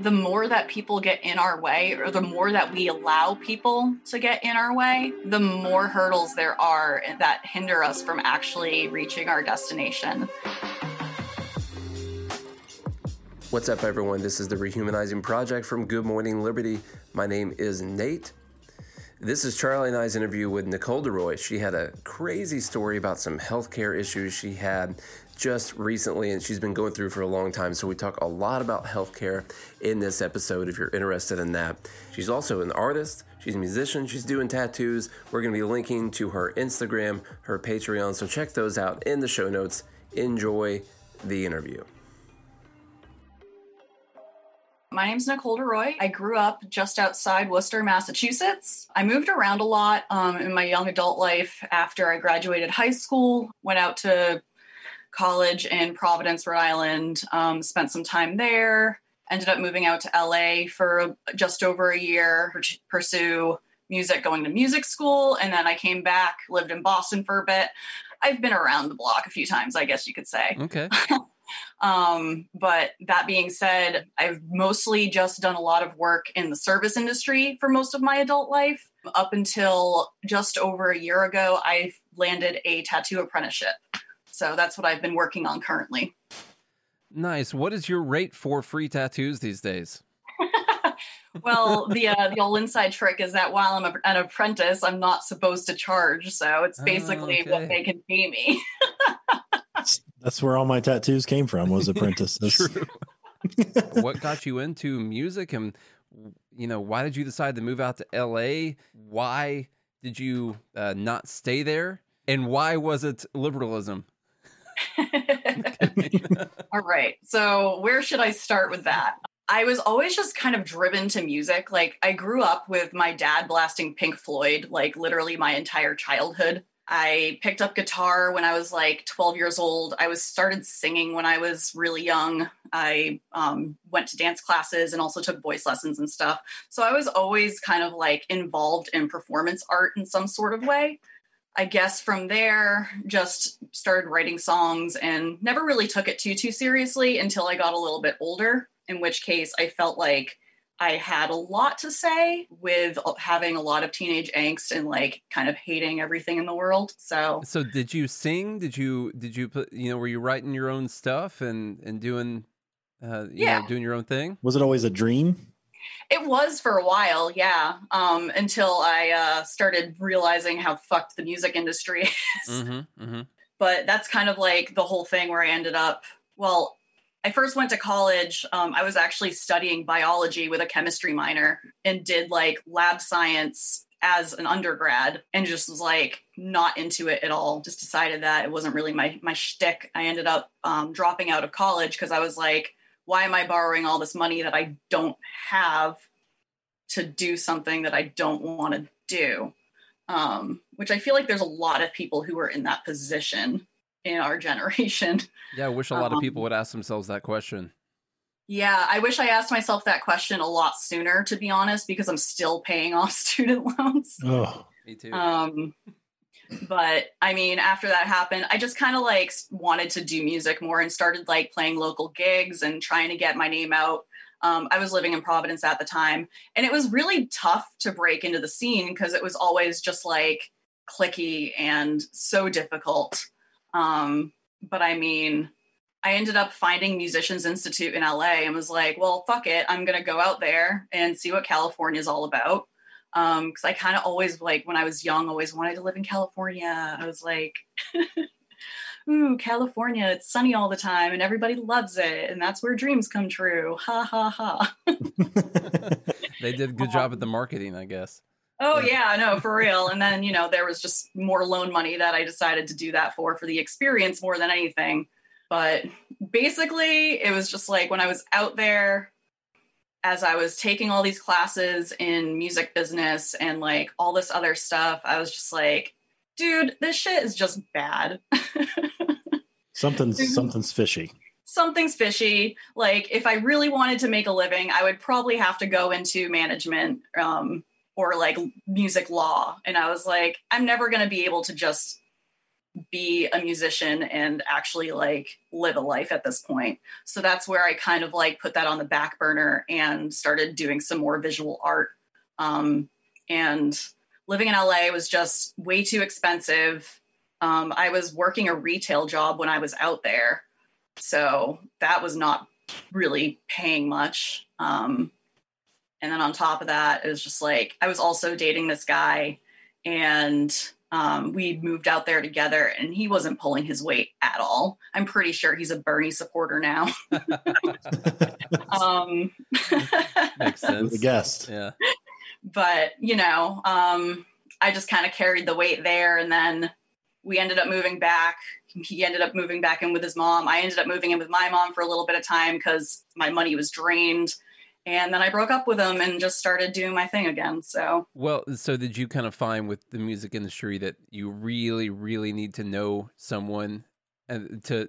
the more that people get in our way, or the more that we allow people to get in our way, the more hurdles there are that hinder us from actually reaching our destination. What's up, everyone? This is the Rehumanizing Project from Good Morning Liberty. My name is Nate. This is Charlie and I's interview with Nicole DeRoy. She had a crazy story about some healthcare issues she had just recently and she's been going through for a long time. So we talk a lot about healthcare in this episode if you're interested in that. She's also an artist, she's a musician, she's doing tattoos. We're going to be linking to her Instagram, her Patreon. So check those out in the show notes. Enjoy the interview. My name's Nicole DeRoy. I grew up just outside Worcester, Massachusetts. I moved around a lot um, in my young adult life after I graduated high school, went out to college in Providence, Rhode Island, um, spent some time there, ended up moving out to LA for just over a year to pursue music, going to music school. And then I came back, lived in Boston for a bit. I've been around the block a few times, I guess you could say. Okay. Um, but that being said, I've mostly just done a lot of work in the service industry for most of my adult life. Up until just over a year ago, I landed a tattoo apprenticeship. So that's what I've been working on currently. Nice. What is your rate for free tattoos these days? well, the uh, the old inside trick is that while I'm a, an apprentice, I'm not supposed to charge. So it's basically oh, okay. what they can pay me. That's where all my tattoos came from. Was apprentices. what got you into music, and you know, why did you decide to move out to L.A.? Why did you uh, not stay there, and why was it liberalism? all right. So, where should I start with that? I was always just kind of driven to music. Like, I grew up with my dad blasting Pink Floyd, like, literally my entire childhood. I picked up guitar when I was like 12 years old. I was started singing when I was really young. I um, went to dance classes and also took voice lessons and stuff. So I was always kind of like involved in performance art in some sort of way. I guess from there, just started writing songs and never really took it too too seriously until I got a little bit older. In which case, I felt like I had a lot to say with having a lot of teenage angst and like kind of hating everything in the world. So, so did you sing? Did you did you put you know were you writing your own stuff and and doing uh, you yeah know, doing your own thing? Was it always a dream? It was for a while, yeah. Um, until I uh, started realizing how fucked the music industry is. Mm-hmm, mm-hmm. But that's kind of like the whole thing where I ended up. Well, I first went to college. Um, I was actually studying biology with a chemistry minor and did like lab science as an undergrad and just was like not into it at all. Just decided that it wasn't really my my shtick. I ended up um, dropping out of college because I was like, why am I borrowing all this money that I don't have to do something that I don't want to do? Um, which I feel like there's a lot of people who are in that position in our generation. Yeah, I wish a lot um, of people would ask themselves that question. Yeah, I wish I asked myself that question a lot sooner, to be honest, because I'm still paying off student loans. Oh, me too. Um, but I mean, after that happened, I just kind of like wanted to do music more and started like playing local gigs and trying to get my name out. Um, I was living in Providence at the time, and it was really tough to break into the scene because it was always just like cliquey and so difficult. Um, but I mean, I ended up finding Musicians Institute in LA and was like, well, fuck it. I'm going to go out there and see what California is all about. Um, cause I kind of always like when I was young, always wanted to live in California. I was like, ooh, California, it's sunny all the time and everybody loves it. And that's where dreams come true. Ha ha ha. they did a good job at the marketing, I guess. Oh yeah, no, for real. And then, you know, there was just more loan money that I decided to do that for for the experience more than anything. But basically, it was just like when I was out there as I was taking all these classes in music business and like all this other stuff, I was just like, dude, this shit is just bad. something's something's fishy something's fishy. Like if I really wanted to make a living, I would probably have to go into management um, or like music law. And I was like, I'm never going to be able to just be a musician and actually like live a life at this point. So that's where I kind of like put that on the back burner and started doing some more visual art. Um, and living in LA was just way too expensive. Um, I was working a retail job when I was out there. So that was not really paying much. Um, and then on top of that, it was just like I was also dating this guy and um, we moved out there together and he wasn't pulling his weight at all. I'm pretty sure he's a Bernie supporter now. um, Makes sense. The guest. Yeah. but, you know, um, I just kind of carried the weight there. And then we ended up moving back. He ended up moving back in with his mom. I ended up moving in with my mom for a little bit of time because my money was drained and then I broke up with him and just started doing my thing again. So, well, so did you kind of find with the music industry that you really, really need to know someone and to?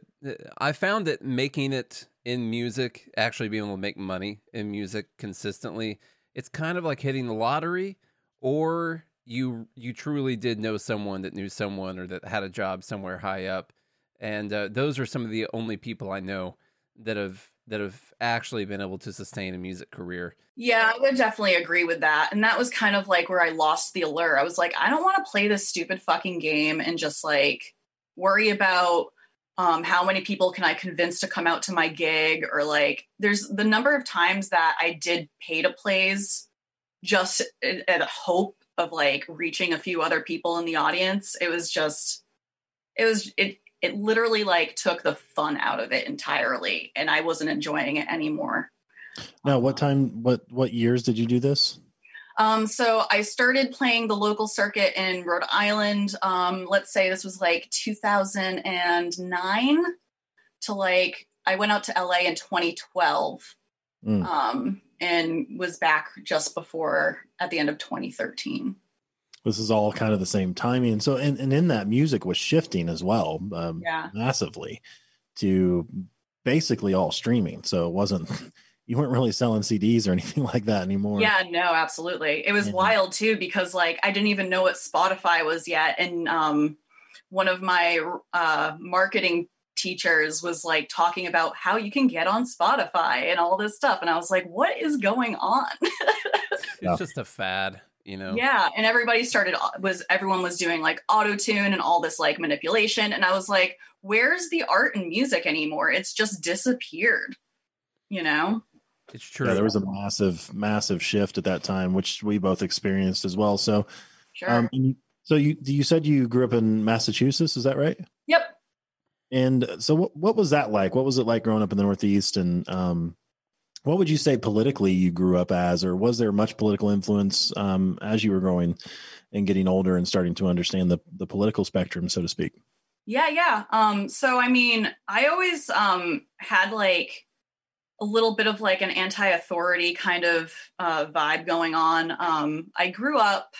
I found that making it in music, actually being able to make money in music consistently, it's kind of like hitting the lottery, or you you truly did know someone that knew someone or that had a job somewhere high up, and uh, those are some of the only people I know that have that have actually been able to sustain a music career. Yeah, I would definitely agree with that. And that was kind of like where I lost the allure. I was like, I don't want to play this stupid fucking game and just like worry about um, how many people can I convince to come out to my gig or like there's the number of times that I did pay to plays just at a hope of like reaching a few other people in the audience. It was just it was it it literally like took the fun out of it entirely and i wasn't enjoying it anymore now what time what what years did you do this um, so I started playing the local circuit in Rhode Island. Um, let's say this was like 2009 to like I went out to LA in 2012 mm. um, and was back just before at the end of 2013 this is all kind of the same timing. And So, and, and in that music was shifting as well, um, yeah. massively to basically all streaming. So it wasn't, you weren't really selling CDs or anything like that anymore. Yeah, no, absolutely. It was yeah. wild too, because like I didn't even know what Spotify was yet. And um, one of my uh, marketing teachers was like talking about how you can get on Spotify and all this stuff. And I was like, what is going on? it's just a fad you know? Yeah and everybody started uh, was everyone was doing like auto tune and all this like manipulation and i was like where's the art and music anymore? It's just disappeared you know? It's true yeah, there was a massive massive shift at that time which we both experienced as well so sure. um so you you said you grew up in massachusetts is that right? Yep. And so what, what was that like? What was it like growing up in the northeast and um what would you say politically you grew up as, or was there much political influence um, as you were growing and getting older and starting to understand the, the political spectrum, so to speak? Yeah, yeah. Um, so, I mean, I always um, had like a little bit of like an anti authority kind of uh, vibe going on. Um, I grew up,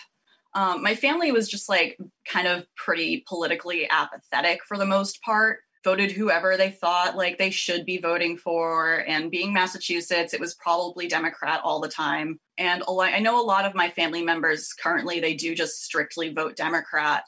um, my family was just like kind of pretty politically apathetic for the most part voted whoever they thought like they should be voting for. And being massachusetts it was probably democrat all the time. And a lot, i know a lot of my family members currently they do just strictly vote democrat.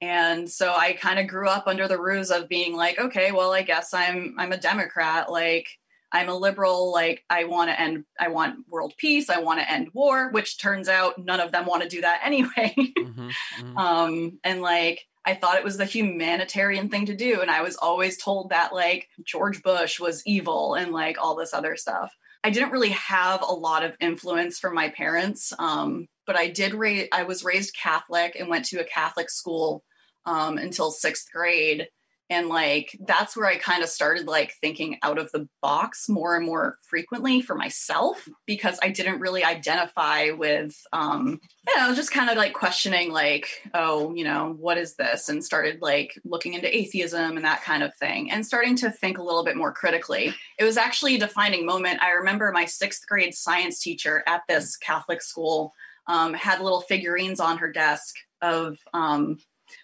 And so i kind of grew up under the ruse of being like okay well i guess i'm i'm a democrat. Like i'm a liberal. Like i want to end i want world peace. I want to end war which turns out none of them want to do that anyway. Mm-hmm, mm-hmm. um and like I thought it was the humanitarian thing to do. And I was always told that like George Bush was evil and like all this other stuff. I didn't really have a lot of influence from my parents, um, but I did. I was raised Catholic and went to a Catholic school um, until sixth grade, and like that's where i kind of started like thinking out of the box more and more frequently for myself because i didn't really identify with um you know just kind of like questioning like oh you know what is this? and started like looking into atheism and that kind of thing and starting to think a little bit more critically. It was actually a defining moment. I remember my sixth grade science teacher at this catholic school um, had little figurines on her desk of um,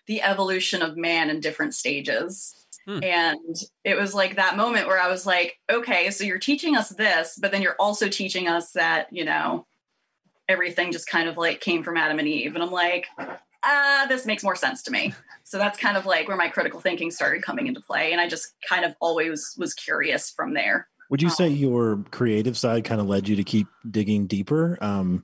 the evolution of man in different stages. Hmm. And it was like that moment where I was like, okay, so you're teaching us this, but then you're also teaching us that, you know, everything just kind of like came from Adam and Eve. And I'm like, uh, this makes more sense to me. So that's kind of like where my critical thinking started coming into play. And I just kind of always was curious from there. Would you say Um, your creative side kind of led you to keep digging deeper? Um,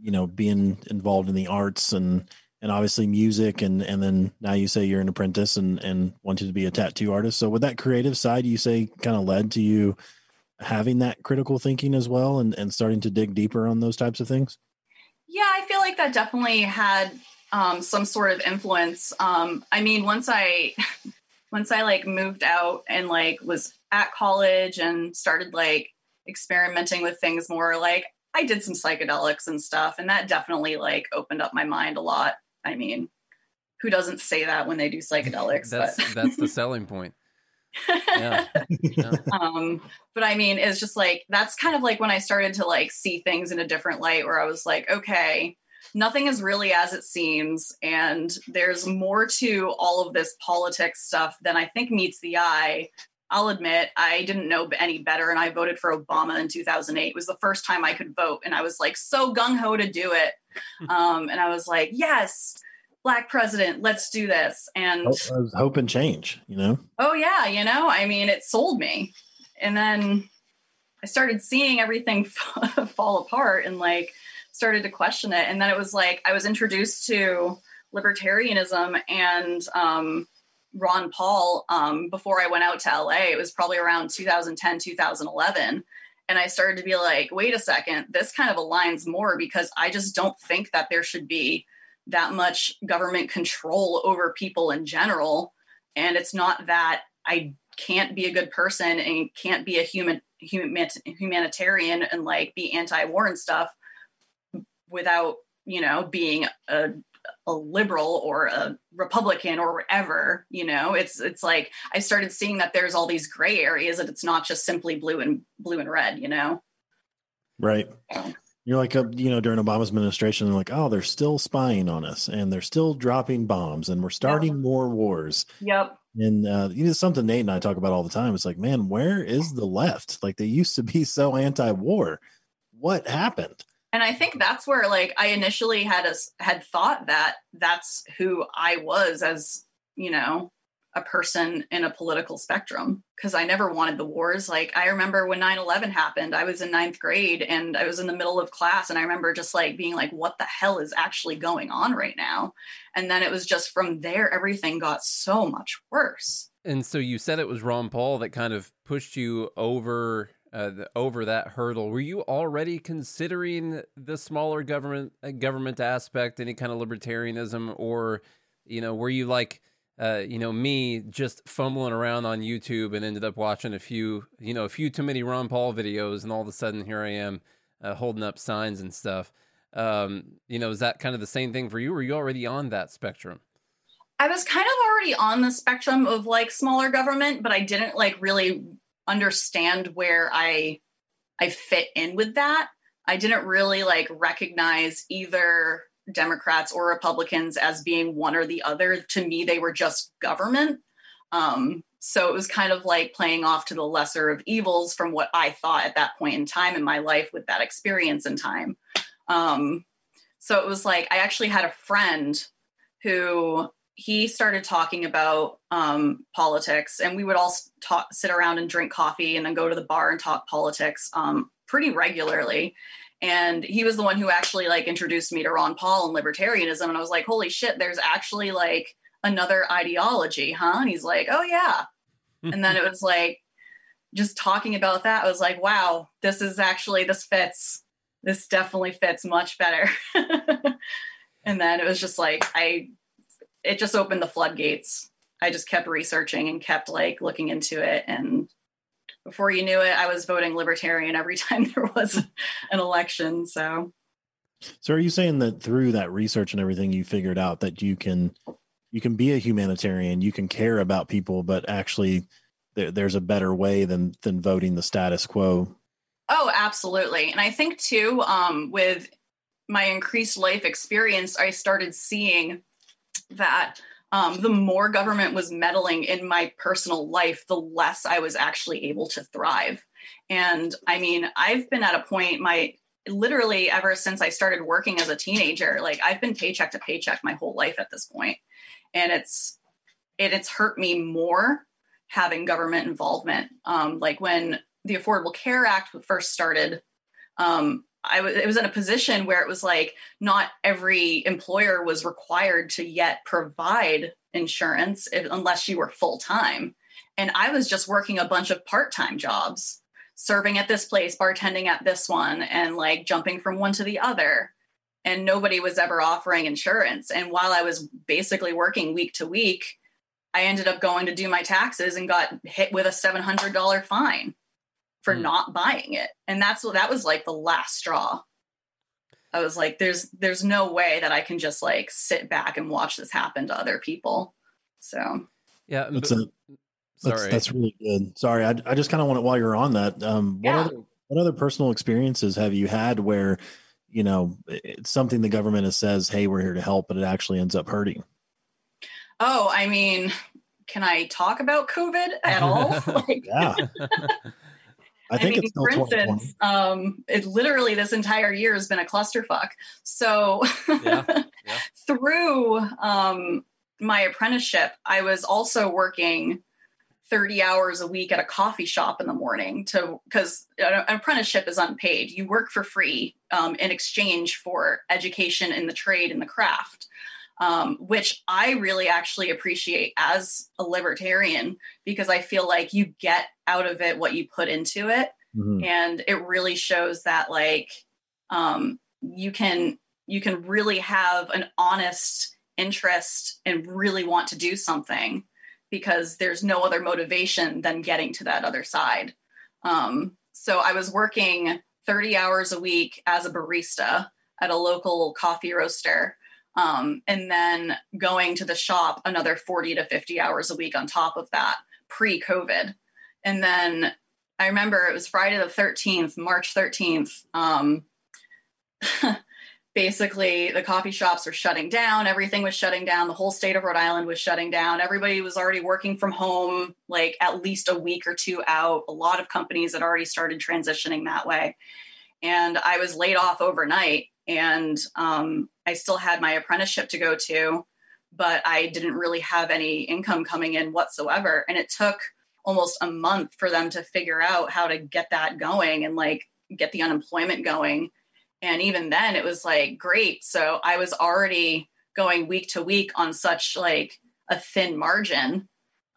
you know, being involved in the arts and and obviously music, and and then now you say you're an apprentice and and wanted to be a tattoo artist. So, with that creative side, you say kind of led to you having that critical thinking as well, and and starting to dig deeper on those types of things. Yeah, I feel like that definitely had um, some sort of influence. Um, I mean, once I once I like moved out and like was at college and started like experimenting with things more, like I did some psychedelics and stuff, and that definitely like opened up my mind a lot. I mean, who doesn't say that when they do psychedelics? That's but that's the selling point. Yeah. yeah. um but i mean it's just like that's kind of like when i started to like see things in a different light where i was like okay nothing is really as it seems and there's more to all of this politics stuff than i think meets the eye i'll admit i didn't know any better and i voted for obama in 2008 it was the first time i could vote and i was like so gung-ho to do it. Um and i was like yes black president let's do this. And I was hoping change. You know, oh yeah you know i mean it sold me. And then i started seeing everything fall apart and like started to question it. And then it was like i was introduced to libertarianism and um, ron paul um, before i went out to la it was probably around 2010 2011 and i started to be like wait a second this kind of aligns more because i just don't think that there should be that much government control over people in general. And it's not that i can't be a good person and can't be a human, human humanitarian and like be anti-war and stuff without you know being a a liberal or a republican or whatever you know it's it's like i started seeing that there's all these gray areas and it's not just simply blue and blue and red you know right? You're like, uh, you know, during Obama's administration, they're like, oh, they're still spying on us, and they're still dropping bombs, and we're starting more wars. yep And uh, you know, something Nate and I talk about all the time. It's like, man, where is the left? Like they used to be so anti-war. What happened? And i think that's where like i initially had a, had thought that that's who i was as you know a person in a political spectrum because i never wanted the wars. Like i remember when 9-11 happened i was in ninth grade and i was in the middle of class and i remember just like being like what the hell is actually going on right now? And then it was just from there everything got so much worse. And so you said it was Ron Paul that kind of pushed you over uh, the, over that hurdle. Were you already considering the smaller government uh, government aspect, any kind of libertarianism, or you know, were you like uh, you know me, just fumbling around on YouTube and ended up watching a few you know a few too many Ron Paul videos, and all of a sudden here I am uh, holding up signs and stuff. Um, you know, is that kind of the same thing for you? Were you already on that spectrum? I was kind of already on the spectrum of like smaller government, but I didn't like really understand where I I fit in with that. I didn't really like recognize either Democrats or Republicans as being one or the other. To me, they were just government. Um, so it was kind of like playing off to the lesser of evils from what I thought at that point in time in my life with that experience in time. Um, so it was like I actually had a friend who he started talking about um, politics, and we would all talk, sit around and drink coffee, and then go to the bar and talk politics um, pretty regularly. And he was the one who actually like introduced me to Ron Paul and libertarianism, and I was like, "Holy shit! There's actually like another ideology, huh?" And he's like, "Oh yeah," and then it was like just talking about that. I was like, "Wow, this is actually this fits. This definitely fits much better." and then it was just like I it just opened the floodgates. I just kept researching and kept like looking into it. And before you knew it, I was voting libertarian every time there was an election. So, So, are you saying that through that research and everything, you figured out that you can you can be a humanitarian, you can care about people, but actually there, there's a better way than than voting the status quo? oh, absolutely. And I think too, um, with my increased life experience, I started seeing that um, the more government was meddling in my personal life, the less I was actually able to thrive. And I mean, I've been at a point my literally ever since I started working as a teenager, like I've been paycheck to paycheck my whole life at this point. And it's it, it's hurt me more having government involvement. Um, like when the Affordable Care Act first started, um, I was it was in a position where it was like not every employer was required to yet provide insurance if, unless you were full time, and I was just working a bunch of part time jobs, serving at this place, bartending at this one, and like jumping from one to the other, and nobody was ever offering insurance. And while I was basically working week to week, I ended up going to do my taxes and got hit with a seven hundred dollar fine for mm. not buying it. And that's what that was like the last straw. I was like, there's there's no way that I can just like sit back and watch this happen to other people. So yeah, that's, a, that's, that's really good. Sorry, I, I just kind of want to while you're on that. Um, what yeah. other what other personal experiences have you had where you know it's something the government says, hey, we're here to help, but it actually ends up hurting? Oh, I mean, can I talk about COVID at all? like, yeah. I think I mean, for instance, um, it literally this entire year has been a clusterfuck. So yeah, yeah. through um, my apprenticeship, I was also working 30 hours a week at a coffee shop in the morning to because an apprenticeship is unpaid. You work for free um, in exchange for education in the trade and the craft. Um, which I really actually appreciate as a libertarian because I feel like you get out of it what you put into it. Mm-hmm. And it really shows that like um, you can you can really have an honest interest and really want to do something because there's no other motivation than getting to that other side. Um, so I was working 30 hours a week as a barista at a local coffee roaster. Um, and then going to the shop another 40 to 50 hours a week on top of that pre COVID. And then I remember it was Friday the 13th, March 13th. Um, basically, the coffee shops were shutting down. Everything was shutting down. The whole state of Rhode Island was shutting down. Everybody was already working from home, like at least a week or two out. A lot of companies had already started transitioning that way. And I was laid off overnight. And um, I still had my apprenticeship to go to, but I didn't really have any income coming in whatsoever. And it took almost a month for them to figure out how to get that going and like get the unemployment going. And even then it was like great. So I was already going week to week on such like a thin margin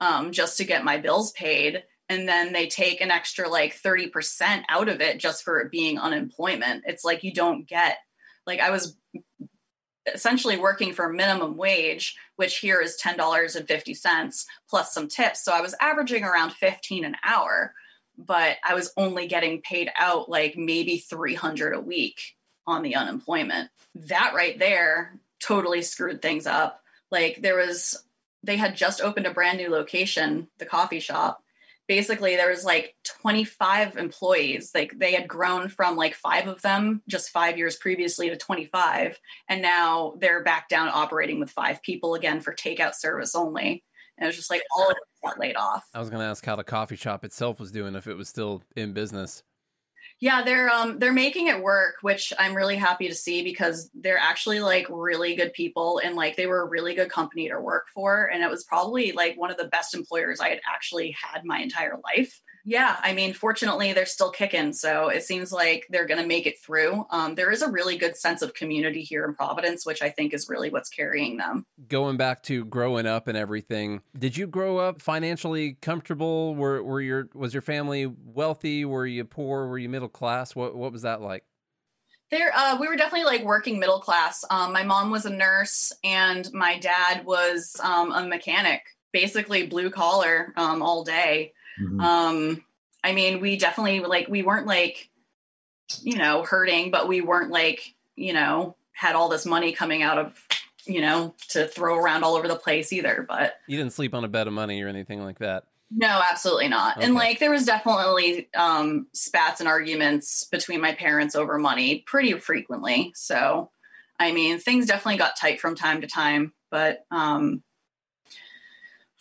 um, just to get my bills paid. And then they take an extra like 30% out of it just for it being unemployment. It's like you don't get like I was essentially working for minimum wage, which here is $10.50 plus some tips. So I was averaging around 15 an hour, but I was only getting paid out like maybe 300 a week on the unemployment. That right there totally screwed things up. Like there was they had just opened a brand new location, the coffee shop, basically there was like 25 employees. Like they had grown from like five of them just five years previously to 25 and now they're back down operating with five people again for takeout service only. And it was just like all of it got laid off. I was going to ask how the coffee shop itself was doing if it was still in business yeah, they're um they're making it work, which I'm really happy to see because they're actually like really good people and like they were a really good company to work for. And it was probably like one of the best employers I had actually had my entire life yeah, I mean, fortunately, they're still kicking. So it seems like they're going to make it through. Um, there is a really good sense of community here in Providence, which I think is really what's carrying them. Going back to growing up and everything, did you grow up financially comfortable? Were, were your was your family wealthy? Were you poor? Were you middle class? What what was that like? There, uh, we were definitely like working middle class. Um, my mom was a nurse, and my dad was um, a mechanic, basically blue collar um, all day. Mm-hmm. Um, I mean, we definitely like we weren't like, you know, hurting, but we weren't like, you know, had all this money coming out of, you know, to throw around all over the place either. But you didn't sleep on a bed of money or anything like that. No, absolutely not. Okay. And like there was definitely um spats and arguments between my parents over money pretty frequently. So I mean, things definitely got tight from time to time, but um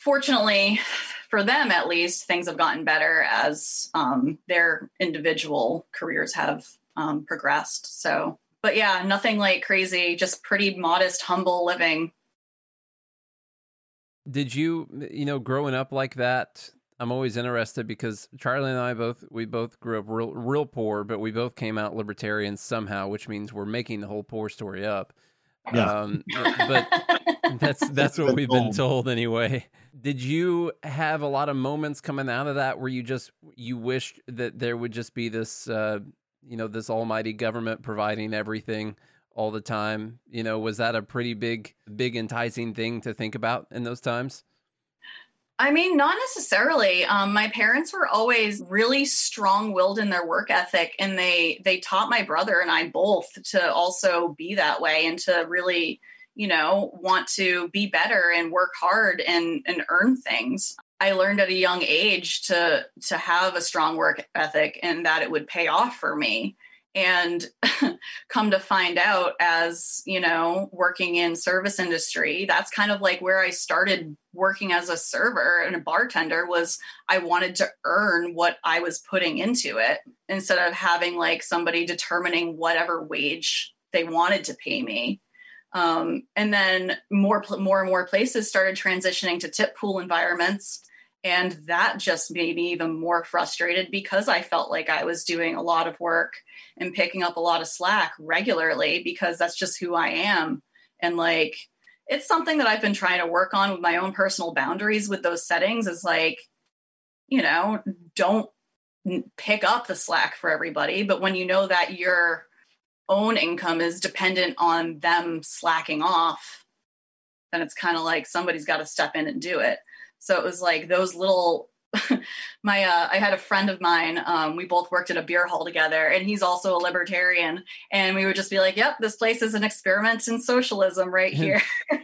fortunately for them at least things have gotten better as um, their individual careers have um, progressed. So, but yeah, nothing like crazy, just pretty modest, humble living. Did you, you know, growing up like that? I'm always interested because Charlie and I both we both grew up real real poor, but we both came out libertarians somehow, which means we're making the whole poor story up. Yeah. Um, but that's that's what we've been told anyway. Did you have a lot of moments coming out of that where you just you wished that there would just be this uh, you know this almighty government providing everything all the time? You know, was that a pretty big big enticing thing to think about in those times? I mean, not necessarily. Um, my parents were always really strong-willed in their work ethic, and they they taught my brother and I both to also be that way and to really, you know, want to be better and work hard and and earn things. I learned at a young age to to have a strong work ethic and that it would pay off for me and come to find out as you know working in service industry that's kind of like where i started working as a server and a bartender was i wanted to earn what i was putting into it instead of having like somebody determining whatever wage they wanted to pay me. Um, and then more more and more places started transitioning to tip pool environments and that just made me even more frustrated because I felt like I was doing a lot of work and picking up a lot of slack regularly because that's just who I am. And like, it's something that I've been trying to work on with my own personal boundaries with those settings is like, you know, don't pick up the slack for everybody. But when you know that your own income is dependent on them slacking off, then it's kind of like somebody's got to step in and do it. So it was like those little my uh, I had a friend of mine. Um, we both worked at a beer hall together, and he's also a libertarian. And we would just be like, "Yep, this place is an experiment in socialism right here."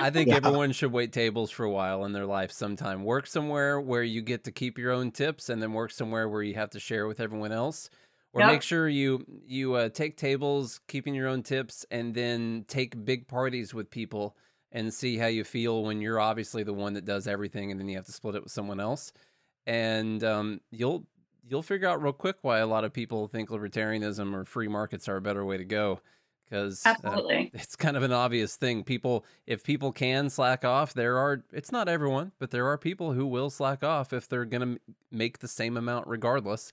I think yeah. everyone should wait tables for a while in their life. Sometime work somewhere where you get to keep your own tips, and then work somewhere where you have to share with everyone else. Or yep. make sure you you uh, take tables, keeping your own tips, and then take big parties with people and see how you feel when you're obviously the one that does everything and then you have to split it with someone else. And um, you'll you'll figure out real quick why a lot of people think libertarianism or free markets are a better way to go because uh, it's kind of an obvious thing. People if people can slack off there are it's not everyone but there are people who will slack off if they're going to make the same amount regardless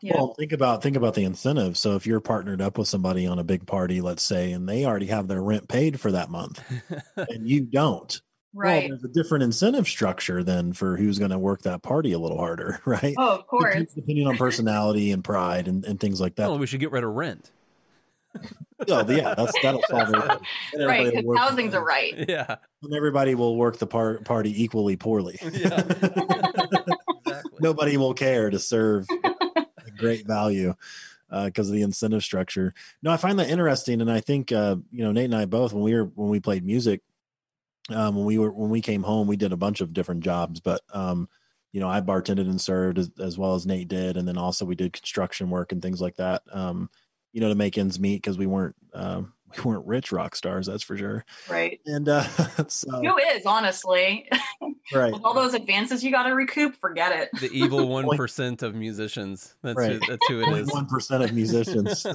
yeah. Well, think about think about the incentive. So if you're partnered up with somebody on a big party, let's say, and they already have their rent paid for that month, and you don't, right? Well, there's a different incentive structure then for who's going to work that party a little harder, right? Oh, of course. Depending on personality and pride and, and things like that. Well, we should get rid of rent. oh, yeah, that's that'll solve it. Right, because housing's a right. Yeah, and everybody will work the par- party equally poorly. Yeah. exactly. Nobody will care to serve great value because uh, of the incentive structure. No, I find that interesting, and I think uh, you know Nate and I both when we were when we played music, um, when we were when we came home, we did a bunch of different jobs, but um, you know I bartended and served as, as, well as Nate did, and then also we did construction work and things like that. Um, you know to make ends meet because we weren't um, we weren't rich rock stars, that's for sure. Right. And uh, so who is honestly, right? With all those advances you got to recoup, forget it. The evil one percent of musicians. That's right. who, that's who it is. One percent of musicians.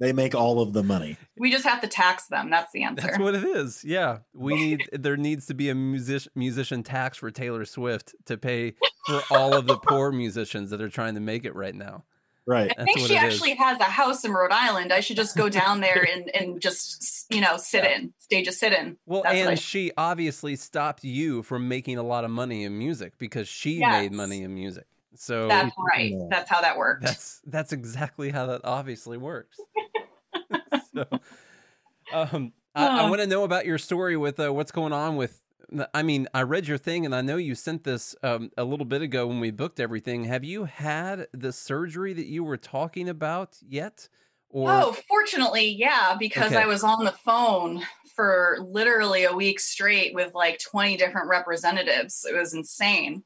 they make all of the money. We just have to tax them. That's the answer. That's what it is. Yeah, we need. there needs to be a music musician tax for Taylor Swift to pay for all of the poor musicians that are trying to make it right now. Right. I think she actually is. has a house in Rhode Island. I should just go down there and, and just, you know, sit yeah. in, stage a sit in. Well, That's and she obviously stopped you from making a lot of money in music because she yes. made money in music. So That's right. Yeah. That's how that works. That's that's exactly how that obviously works. so um I, I want to know about your story with uh, what's going on with I mean, I read your thing, and I know you sent this um, a little bit ago when we booked everything. Have you had the surgery that you were talking about yet? Or... Oh, fortunately, yeah, because okay. I was on the phone for literally a week straight with like 20 different representatives. It was insane.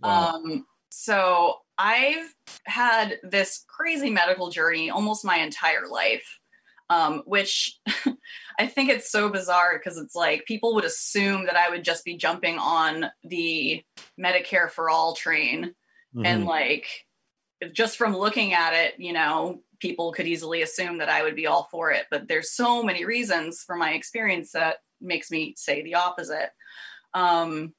Wow. Um, so I've had this crazy medical journey almost my entire life um, which I think it's so bizarre because it's like people would assume that I would just be jumping on the Medicare for all train mm-hmm. and like just from looking at it, you know, people could easily assume that I would be all for it. But there's so many reasons from my experience that makes me say the opposite. Um,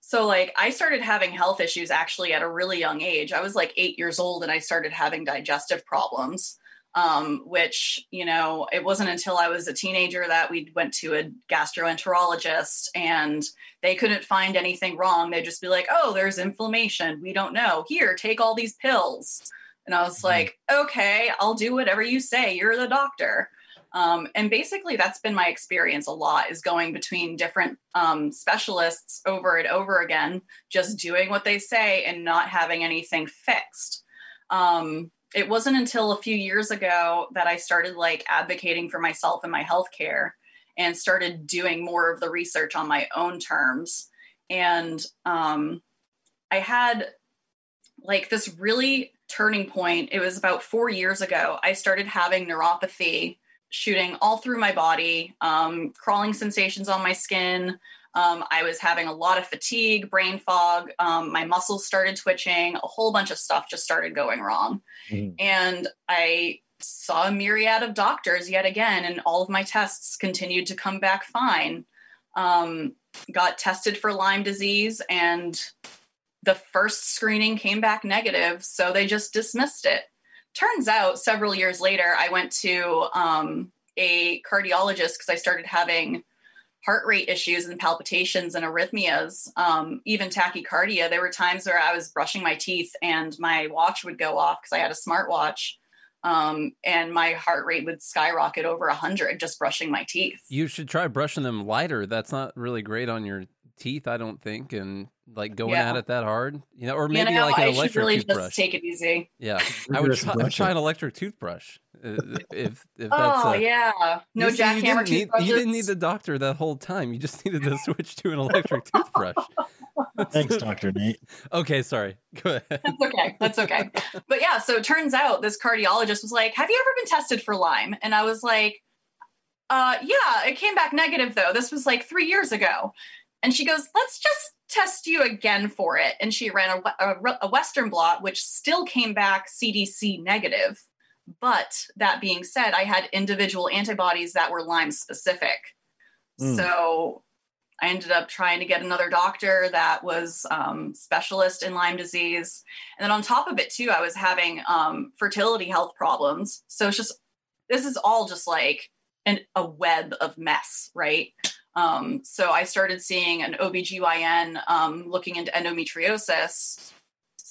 so like I started having health issues actually at a really young age. I was like eight years old and I started having digestive problems. Um, which you know it wasn't until i was a teenager that we went to a gastroenterologist and they couldn't find anything wrong. They'd just be like oh there's inflammation. We don't know. Here take all these pills. And i was mm-hmm. like okay i'll do whatever you say. You're the doctor. Um, and basically, that's been my experience a lot is going between different um, specialists over and over again, just doing what they say and not having anything fixed. Um, it wasn't until a few years ago that I started like advocating for myself and my healthcare and started doing more of the research on my own terms. And um, I had like this really turning point. It was about four years ago. I started having neuropathy shooting all through my body, um, crawling sensations on my skin. Um, I was having a lot of fatigue, brain fog. Um, my muscles started twitching. A whole bunch of stuff just started going wrong. Mm-hmm. And I saw a myriad of doctors yet again, and all of my tests continued to come back fine. Um, got tested for Lyme disease, and the first screening came back negative. So they just dismissed it turns out several years later, I went to um, a cardiologist because I started having heart rate issues and palpitations and arrhythmias, um, even tachycardia. There were times where I was brushing my teeth and my watch would go off because I had a smartwatch. Um, and my heart rate would skyrocket over 100 just brushing my teeth. You should try brushing them lighter. That's not really great on your teeth, I don't think, and like going yeah. at it that hard, you know, or maybe you know, like an I electric really toothbrush. Just take it easy. Yeah, I would try, I would try an electric toothbrush uh, if if that's. Oh a, yeah, no jackhammer you you didn't need the doctor that whole time. You just needed to switch to an electric toothbrush. Thanks, Doctor Nate. Okay, sorry. Go ahead. That's okay. That's okay. But yeah, so it turns out this cardiologist was like, "Have you ever been tested for Lyme?" And I was like, uh, yeah, it came back negative though. This was like three years ago. And she goes, let's just test you again for it. And she ran a, a, a Western blot, which still came back CDC negative. But that being said, I had individual antibodies that were Lyme specific. Mm. So I ended up trying to get another doctor that was um, specialist in Lyme disease. And then on top of it, too, I was having um, fertility health problems. So it's just, this is all just like an, a web of mess, right? Um, so I started seeing an OBGYN um, looking into endometriosis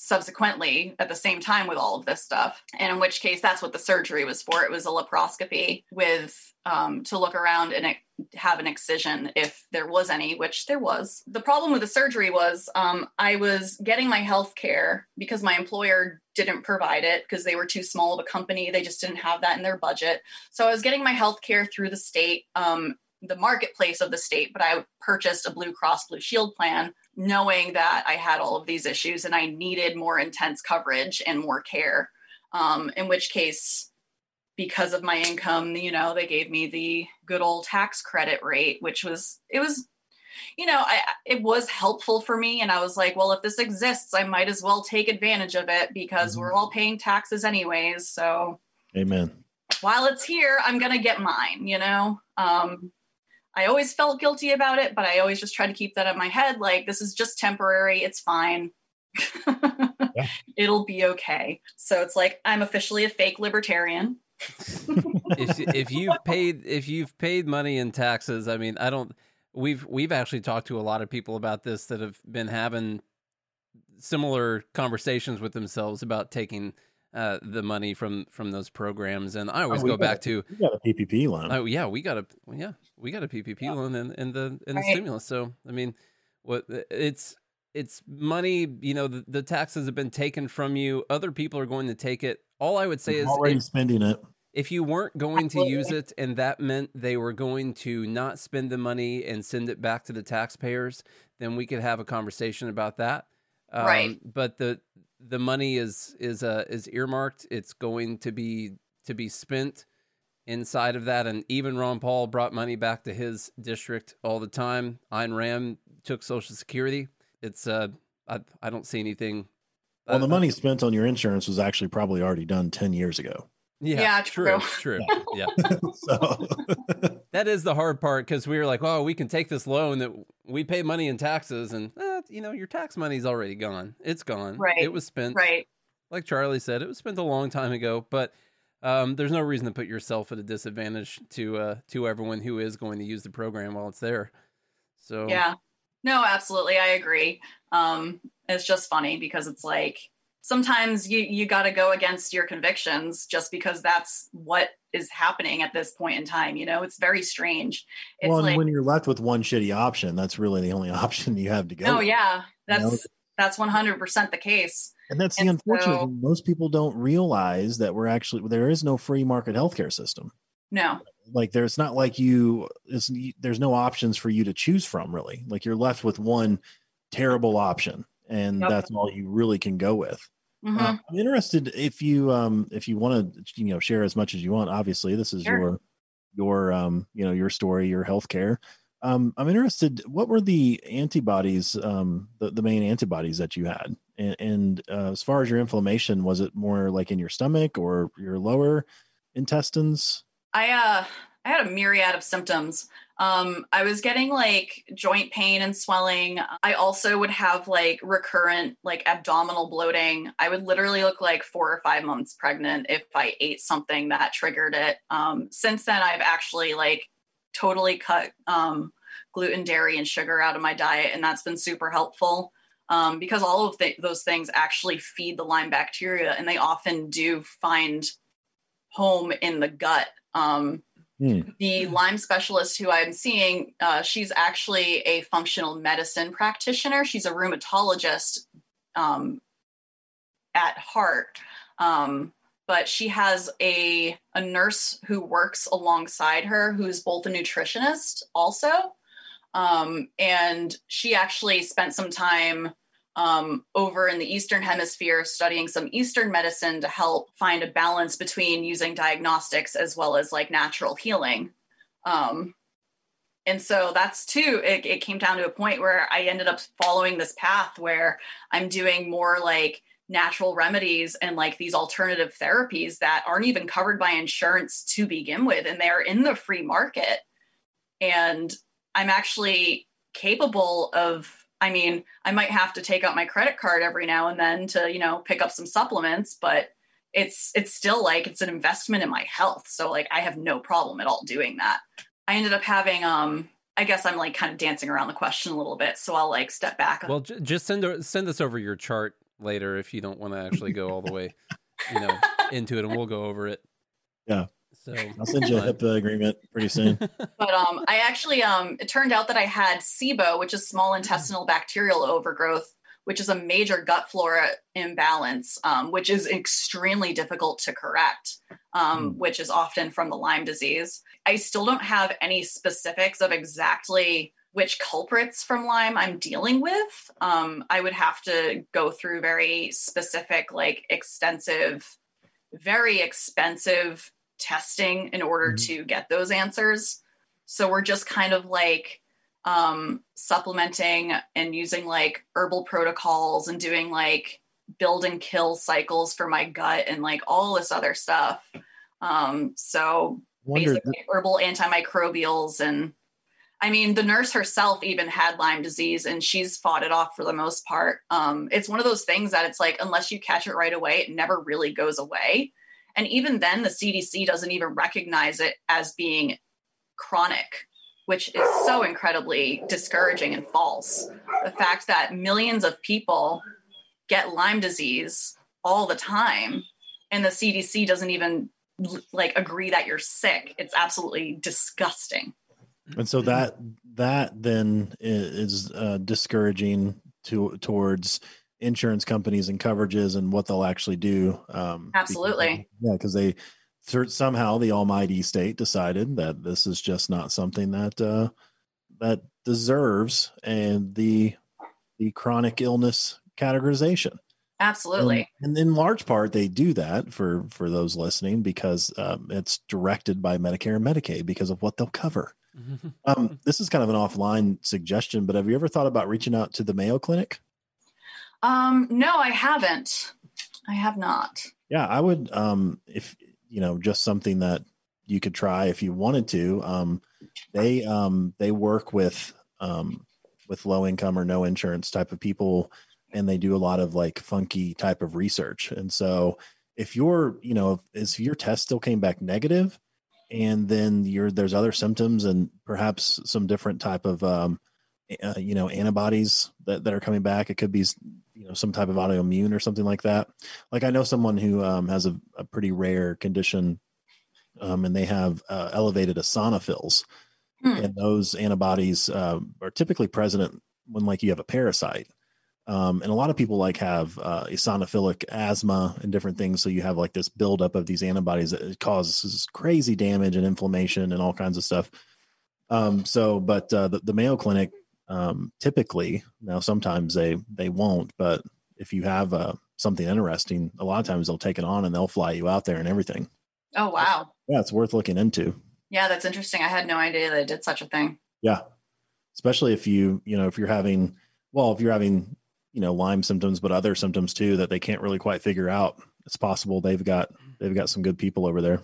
subsequently at the same time with all of this stuff. And in which case, that's what the surgery was for. It was a laparoscopy with um, to look around and have an excision if there was any, which there was. The problem with the surgery was um, I was getting my health care because my employer didn't provide it because they were too small of a company. They just didn't have that in their budget. So I was getting my health care through the state. Um, the marketplace of the state, but I purchased a Blue Cross Blue Shield plan knowing that I had all of these issues and I needed more intense coverage and more care. Um, in which case, because of my income, you know, they gave me the good old tax credit rate, which was, it was, you know, I, it was helpful for me. And I was like, well, if this exists, I might as well take advantage of it because mm-hmm. we're all paying taxes anyways. So, amen. While it's here, I'm going to get mine, you know? Um, I always felt guilty about it, but I always just try to keep that in my head like, this is just temporary. It's fine. yeah. It'll be okay. So it's like, I'm officially a fake libertarian. if, if you've paid if you've paid money in taxes, I mean, I don't. We've we've actually talked to a lot of people about this that have been having similar conversations with themselves about taking uh, the money from from those programs. And I always oh, go back a, to we got a PPP loan. Oh yeah, we got a yeah we got a PPP yeah. loan in, in the in the right. stimulus. So I mean, what it's it's money. You know, the, the, taxes have been taken from you. Other people are going to take it. All I would say is already if, spending it. If you weren't going to use it, and that meant they were going to not spend the money and send it back to the taxpayers, then we could have a conversation about that. Um, right. But the the money is is uh, is earmarked. It's going to be to be spent inside of that. And even Ron Paul brought money back to his district all the time. Ayn Rand took Social Security. It's uh, I I don't see anything Well, the Uh, money spent on your insurance was actually probably already done 10 years ago. Yeah, Yeah, true, true. true. Yeah, so, that is the hard part because we were like, oh, we can take this loan that we pay money in taxes, and eh, you know, your tax money's already gone. It's gone. Right, It was spent. Right. Like Charlie said, it was spent a long time ago, but. Um, there's no reason to put yourself at a disadvantage to uh, to everyone who is going to use the program while it's there. So Yeah. No, absolutely. I agree. Um, it's just funny because it's like sometimes you, you got to go against your convictions just because that's what is happening at this point in time. You know, it's very strange. It's well, and like, when you're left with one shitty option, that's really the only option you have to go. oh, with. yeah, You know? that's, that's 100% the case. And that's the unfortunate so- thing. Most people don't realize that we're actually, there is no free market healthcare system. No. Like there's not like you, there's no options for you to choose from really. Like you're left with one terrible option and Yep. that's all you really can go with. Mhm. Uh, I'm interested if you um if you want to you know share as much as you want. Obviously, this is Sure. your your um you know your story, your healthcare. Um, I'm interested. What were the antibodies? Um, the the main antibodies that you had, and, and uh, as far as your inflammation, was it more like in your stomach or your lower intestines? I uh I had a myriad of symptoms. Um I was getting like joint pain and swelling. I also would have like recurrent like abdominal bloating. I would literally look like 4 or 5 months pregnant if I ate something that triggered it. Um since then I've actually like totally cut um gluten, dairy and sugar out of my diet and that's been super helpful. Um, because all of the, those things actually feed the Lyme bacteria and they often do find home in the gut. Um, Hmm. the Lyme specialist who I'm seeing, uh, she's actually a functional medicine practitioner. She's a rheumatologist um, at heart. Um, but she has a a nurse who works alongside her who's both a nutritionist also um, and she actually spent some time um, over in the eastern hemisphere studying some eastern medicine to help find a balance between using diagnostics as well as like natural healing. Um, and so that's too it, it came down to a point where i ended up following this path where i'm doing more like natural remedies and like these alternative therapies that aren't even covered by insurance to begin with and they're in the free market. And i'm actually capable of i mean i might have to take out my credit card every now and then to you know pick up some supplements but it's it's still like it's an investment in my health so like i have no problem at all doing that i ended up having um i guess i'm like kind of dancing around the question a little bit so i'll like step back Well, j- just send o- send us over your chart later if you don't want to actually go all the way, you know, into it, and we'll go over it. Yeah. So I'll send you a HIPAA agreement pretty soon. but um i actually um it turned out that i had sibo which is small intestinal bacterial overgrowth which is a major gut flora imbalance um, which is extremely difficult to correct um, Hmm. which is often from the lyme disease i still don't have any specifics of exactly which culprits from lyme i'm dealing with um, i would have to go through very specific like extensive very expensive testing in order Mhm. to get those answers. So we're just kind of like um, supplementing and using like herbal protocols and doing like build and kill cycles for my gut and like all this other stuff. Um, so Wonder basically herbal antimicrobials and I mean the nurse herself even had Lyme disease and she's fought it off for the most part. Um, it's one of those things that it's like unless you catch it right away, it never really goes away. And even then, the CDC doesn't even recognize it as being chronic, which is so incredibly discouraging and false. The fact that millions of people get Lyme disease all the time and the CDC doesn't even like agree that you're sick. It's absolutely disgusting. and so that that then is uh, discouraging to towards insurance companies and coverages and what they'll actually do um because- Absolutely. yeah because they cer- somehow the almighty state decided that this is just not something that uh that deserves and the the chronic illness categorization Absolutely. and, and in large part they do that for for those listening because um, it's directed by medicare and medicaid because of what they'll cover um, this is kind of an offline suggestion, but have you ever thought about reaching out to the Mayo Clinic? Um, no, I haven't. I have not. Yeah, I would. Um, if you know, just something that you could try if you wanted to. Um, they um, they work with um, with low income or no insurance type of people, and they do a lot of like funky type of research. And so, if your you know if your test still came back negative, and then you're there's other symptoms and perhaps some different type of um, uh, you know antibodies that, that are coming back. It could be you know some type of autoimmune or something like that. Like i know someone who um, has a, a, pretty rare condition um, and they have uh, elevated eosinophils. Hmm. and those antibodies uh, are typically present when like you have a parasite. Um, and a lot of people like have uh, eosinophilic asthma and different things. So you have like this buildup of these antibodies that causes crazy damage and inflammation and all kinds of stuff. Um, so but uh, the, the mayo clinic um, typically now sometimes they they won't but if you have uh, something interesting a lot of times they'll take it on and they'll fly you out there and everything. Oh wow. Yeah it's worth looking into. Yeah that's interesting. I had no idea they did such a thing. Yeah. Especially if you you know if you're having well if you're having you know lyme symptoms but other symptoms too that they can't really quite figure out it's possible they've got they've got some good people over there.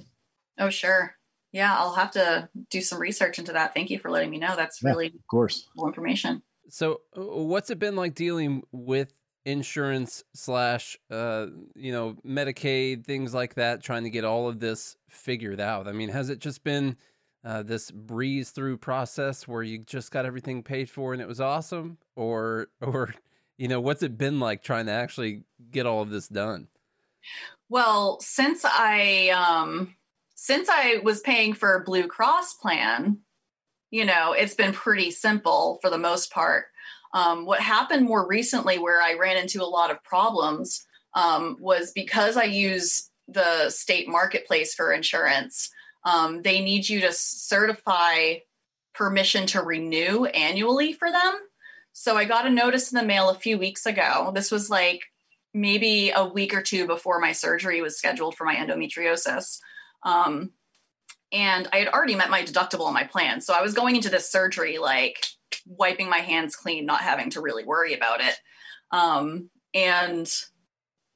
Oh sure yeah, I'll have to do some research into that. Thank you for letting me know. That's yeah, really of course cool information. So, uh, what's it been like dealing with insurance slash, uh, you know, Medicaid things like that, trying to get all of this figured out? I mean, has it just been uh, this breeze through process where you just got everything paid for and it was awesome, or, or, you know, what's it been like trying to actually get all of this done? Well, since I um since I was paying for a Blue Cross plan, you know, it's been pretty simple for the most part. Um, what happened more recently, where I ran into a lot of problems, um, was because I use the state marketplace for insurance. Um, they need you to certify permission to renew annually for them. So I got a notice in the mail a few weeks ago. This was like maybe a week or two before my surgery was scheduled for my endometriosis. Um, and I had already met my deductible on my plan. So I was going into this surgery like wiping my hands clean, not having to really worry about it. Um, and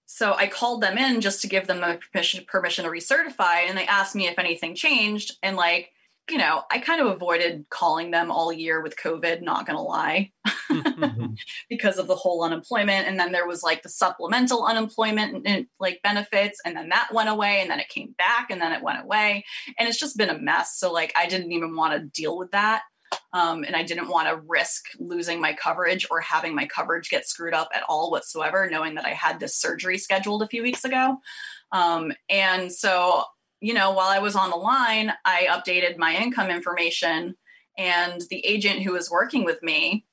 so I called them in just to give them the permission, permission to recertify. And they asked me if anything changed. And like, you know, I kind of avoided calling them all year with COVID, not going to lie, because of the whole unemployment. And then there was like the supplemental unemployment and, and, like benefits. And then that went away. And then it came back and then it went away. And it's just been a mess. So, like, I didn't even want to deal with that. Um, and I didn't want to risk losing my coverage or having my coverage get screwed up at all whatsoever, knowing that I had this surgery scheduled a few weeks ago. Um, and so you know, while I was on the line, I updated my income information, and the agent who was working with me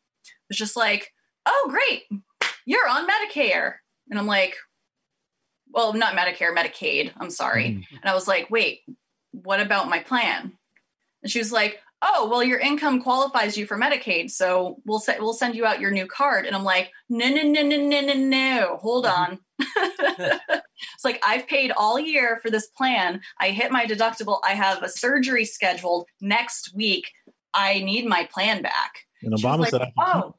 was just like, "Oh, great, you're on Medicare," and I'm like, "Well, not Medicare, Medicaid. I'm sorry." Mm-hmm. And I was like, "Wait, what about my plan?" And she was like, "Oh, well, your income qualifies you for Medicaid, so we'll se- we'll send you out your new card." And I'm like, "No, no, no, no, no, no, no. Hold mm-hmm. on." it's like I've paid all year for this plan. I hit my deductible. I have a surgery scheduled next week. I need my plan back. And Obama like, said, "Oh,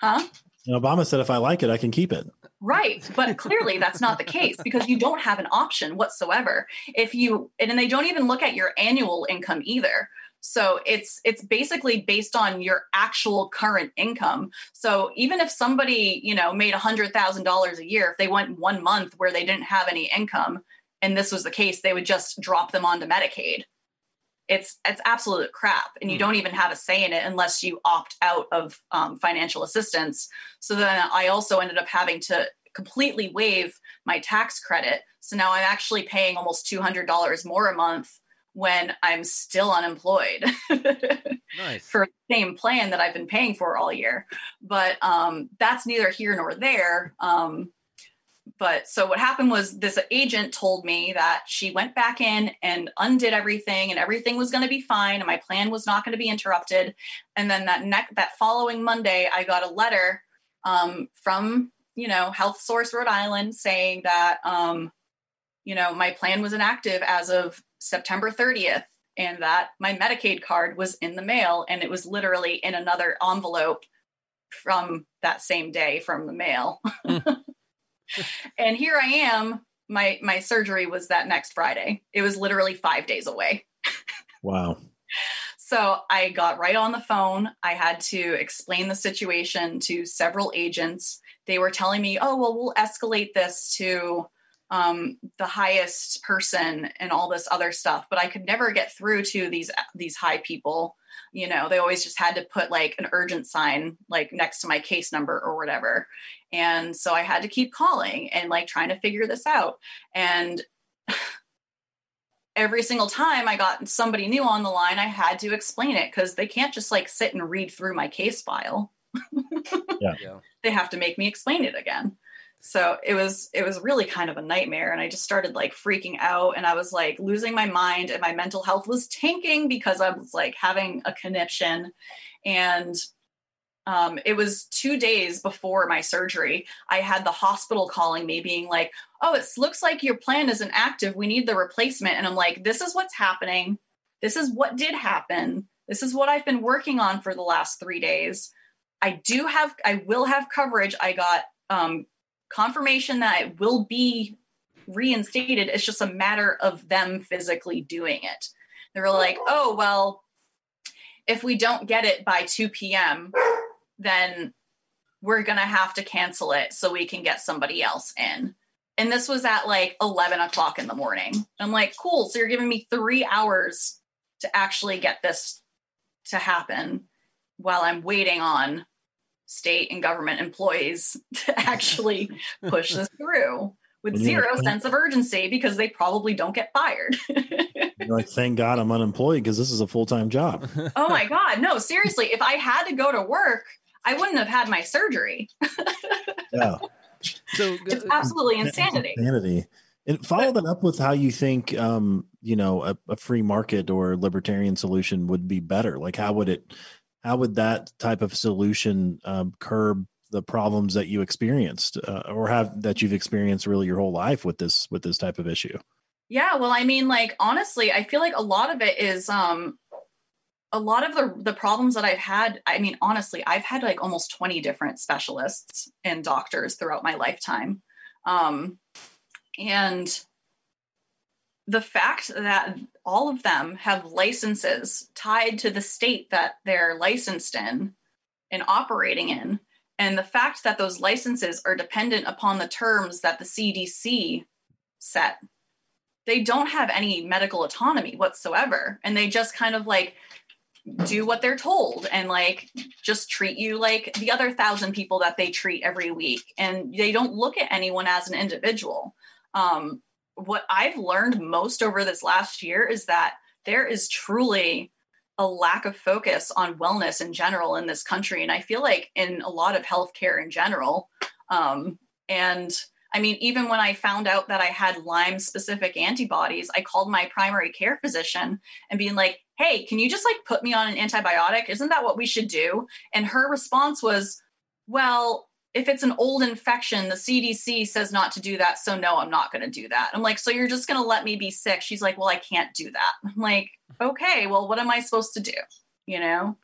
huh?" And Obama said, "If I like it, I can keep it." Right, but clearly that's not the case because you don't have an option whatsoever. If you and they don't even look at your annual income either. So it's it's basically based on your actual current income. So even if somebody, you know, made $100,000 a year, if they went one month where they didn't have any income and this was the case, they would just drop them onto Medicaid. It's it's absolute crap, and you mm. don't even have a say in it unless you opt out of um, financial assistance. So then I also ended up having to completely waive my tax credit. So now I'm actually paying almost two hundred dollars more a month when I'm still unemployed nice. for the same plan that I've been paying for all year. But um, that's neither here nor there. Um, but so what happened was this agent told me that she went back in and undid everything and everything was going to be fine and my plan was not going to be interrupted. And then that neck that following Monday, I got a letter um, from you know Health Source Rhode Island saying that um, you know my plan was inactive as of September 30th and that my Medicaid card was in the mail and it was literally in another envelope from that same day from the mail. and here I am. My my surgery was that next Friday. It was literally 5 days away. wow. So I got right on the phone. I had to explain the situation to several agents. They were telling me, "Oh, well, we'll escalate this to um, the highest person and all this other stuff." But I could never get through to these these high people you know they always just had to put like an urgent sign like next to my case number or whatever and so i had to keep calling and like trying to figure this out and every single time i got somebody new on the line i had to explain it because they can't just like sit and read through my case file yeah. Yeah. they have to make me explain it again so it was it was really kind of a nightmare and i just started like freaking out and i was like losing my mind and my mental health was tanking because i was like having a conniption and um, it was two days before my surgery i had the hospital calling me being like oh it looks like your plan isn't active we need the replacement and i'm like this is what's happening this is what did happen this is what i've been working on for the last three days i do have i will have coverage i got um, confirmation that it will be reinstated. It's just a matter of them physically doing it. They were like, oh, well, if we don't get it by 2 p.m., then we're going to have to cancel it so we can get somebody else in. And this was at like 11 o'clock in the morning. I'm like, cool. So you're giving me three hours to actually get this to happen while I'm waiting on state and government employees to actually push this through with zero sense of urgency because they probably don't get fired. like, thank God I'm unemployed because this is a full time job. oh my God. No, seriously. If I had to go to work, I wouldn't have had my surgery. yeah. So it's absolutely insanity. Insanity. And follow that up with how you think, um, you know, a, a free market or libertarian solution would be better. Like, how would it how would that type of solution um, curb the problems that you experienced uh, or have that you've experienced really your whole life with this with this type of issue yeah well i mean like honestly i feel like a lot of it is um a lot of the the problems that i've had i mean honestly i've had like almost 20 different specialists and doctors throughout my lifetime um and the fact that all of them have licenses tied to the state that they're licensed in and operating in, and the fact that those licenses are dependent upon the terms that the CDC set, they don't have any medical autonomy whatsoever. And they just kind of like do what they're told and like just treat you like the other thousand people that they treat every week. And they don't look at anyone as an individual. Um, what I've learned most over this last year is that there is truly a lack of focus on wellness in general in this country. And I feel like in a lot of healthcare in general. Um, and I mean, even when I found out that I had Lyme specific antibodies, I called my primary care physician and being like, hey, can you just like put me on an antibiotic? Isn't that what we should do? And her response was, well, if it's an old infection, the CDC says not to do that. So, no, I'm not going to do that. I'm like, so you're just going to let me be sick? She's like, well, I can't do that. I'm like, okay, well, what am I supposed to do? You know?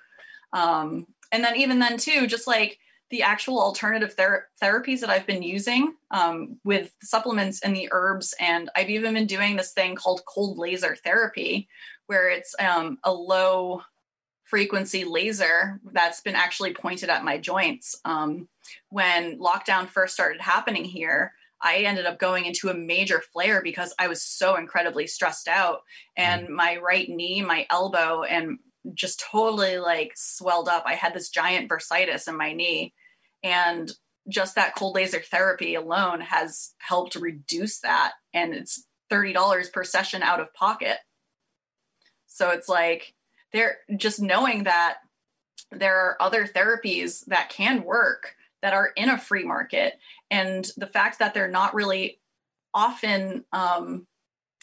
Um, and then, even then, too, just like the actual alternative ther- therapies that I've been using um, with supplements and the herbs. And I've even been doing this thing called cold laser therapy, where it's um, a low frequency laser that's been actually pointed at my joints. Um, when lockdown first started happening here, I ended up going into a major flare because I was so incredibly stressed out. And mm-hmm. my right knee, my elbow, and just totally like swelled up. I had this giant bursitis in my knee. And just that cold laser therapy alone has helped reduce that. And it's $30 per session out of pocket. So it's like, they're just knowing that there are other therapies that can work that are in a free market and the fact that they're not really often um,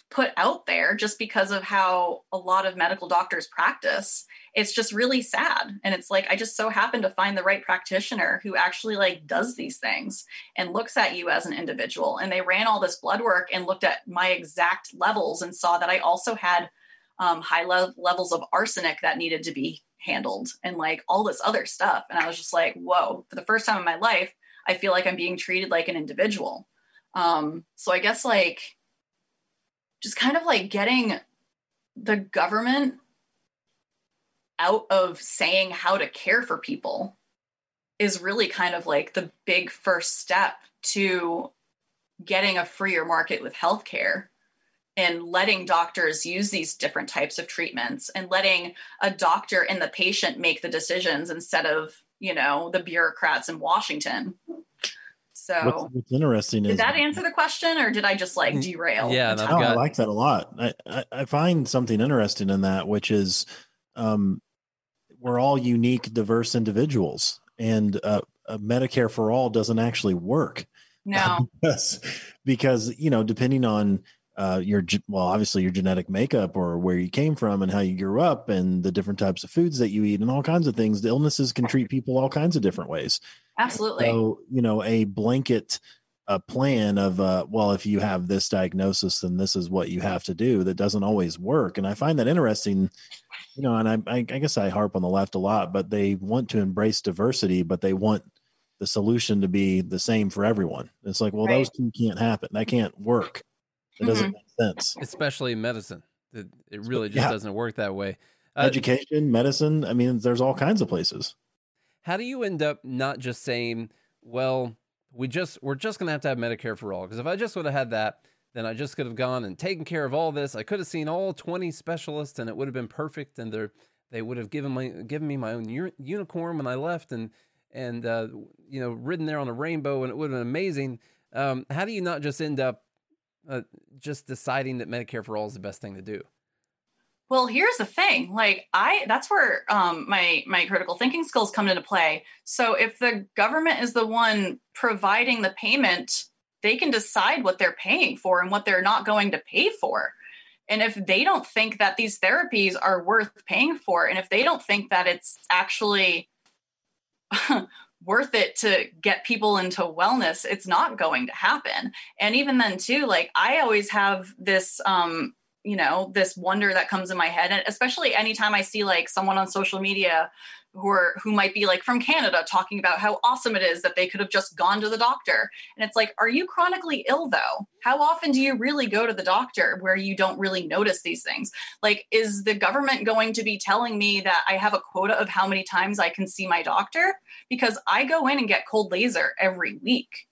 put out there just because of how a lot of medical doctors practice it's just really sad. And it's like i just so happen to find the right practitioner who actually like does these things and looks at you as an individual. And they ran all this blood work and looked at my exact levels and saw that i also had um, high le- levels of arsenic that needed to be handled and like all this other stuff. And I was just like, whoa, for the first time in my life, I feel like I'm being treated like an individual. Um, so I guess like just kind of like getting the government out of saying how to care for people is really kind of like the big first step to getting a freer market with healthcare and letting doctors use these different types of treatments and letting a doctor and the patient make the decisions instead of you know the bureaucrats in washington so what's, what's interesting did is that answer the question or did i just like derail Yeah, and I've Oh, I like that a lot. I, I, I find something interesting in that, which is um, we're all unique, diverse individuals, and uh, uh, Medicare for all doesn't actually work. no because, because you know, depending on uh, your well, obviously your genetic makeup or where you came from and how you grew up and the different types of foods that you eat and all kinds of things, the illnesses can treat people all kinds of different ways. absolutely So, you know, a blanket uh, plan of, uh, well, if you have this diagnosis, then this is what you have to do, that doesn't always work. And I find that interesting, you know, and I, I, I guess I harp on the left a lot, but they want to embrace diversity, but they want the solution to be the same for everyone. It's like, well, Right. those two can't happen. That can't work. It doesn't make sense. especially in medicine. It, it really just Yeah. doesn't work that way. Uh, Education, medicine, I mean, there's all kinds of places. how do you end up not just saying, "Well, we just we're just gonna have to have Medicare for all"? Because if I just would have had that, then I just could have gone and taken care of all this. I could have seen all twenty specialists, and it would have been perfect. And they they would have given my given me my own u- unicorn when I left, and and uh, you know ridden there on a rainbow, and it would have been amazing. Um, how do you not just end up uh, just deciding that Medicare for all is the best thing to do? Well, here's the thing. Like I that's where um my my critical thinking skills come into play. So if the government is the one providing the payment, they can decide what they're paying for and what they're not going to pay for. And if they don't think that these therapies are worth paying for and if they don't think that it's actually worth it to get people into wellness, it's not going to happen. And even then too, like I always have this um you know this wonder that comes in my head and especially anytime i see like someone on social media who are who might be like from canada talking about how awesome it is that they could have just gone to the doctor. And it's like are you chronically ill though? How often do you really go to the doctor where you don't really notice these things? Like is the government going to be telling me that i have a quota of how many times i can see my doctor? Because i go in and get cold laser every week.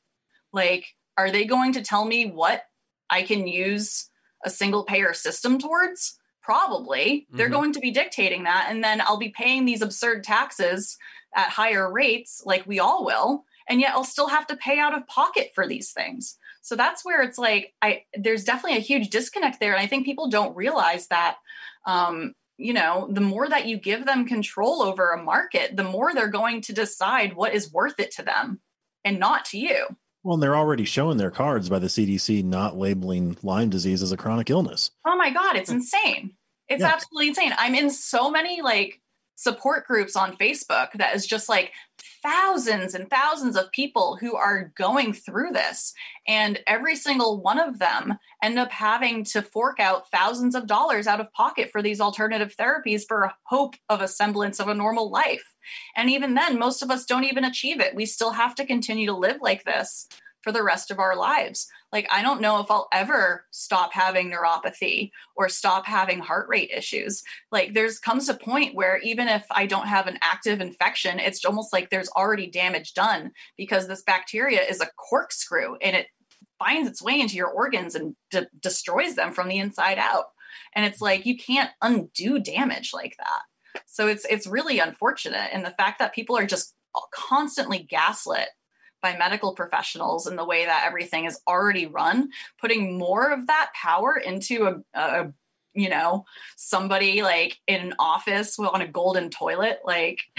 Like are they going to tell me what i can use a single payer system towards? Probably. They're Mhm. going to be dictating that. And then I'll be paying these absurd taxes at higher rates, like we all will. And yet I'll still have to pay out of pocket for these things. So that's where it's like, I there's definitely a huge disconnect there. And I think people don't realize that um, you know, the more that you give them control over a market, the more they're going to decide what is worth it to them and not to you. Well, and they're already showing their cards by the CDC not labeling Lyme disease as a chronic illness. Oh my god, it's insane. It's Yeah. absolutely insane. I'm in so many like support groups on Facebook that is just like thousands and thousands of people who are going through this and every single one of them end up having to fork out thousands of dollars out of pocket for these alternative therapies for a hope of a semblance of a normal life. And even then most of us don't even achieve it. We still have to continue to live like this for the rest of our lives. Like, I don't know if I'll ever stop having neuropathy or stop having heart rate issues. Like, there's comes a point where even if I don't have an active infection, it's almost like there's already damage done because this bacteria is a corkscrew and it finds its way into your organs and de- destroys them from the inside out. And it's like you can't undo damage like that. So it's it's really unfortunate, and the fact that people are just constantly gaslit by medical professionals in the way that everything is already run, putting more of that power into a, a you know somebody like in an office on a golden toilet. Like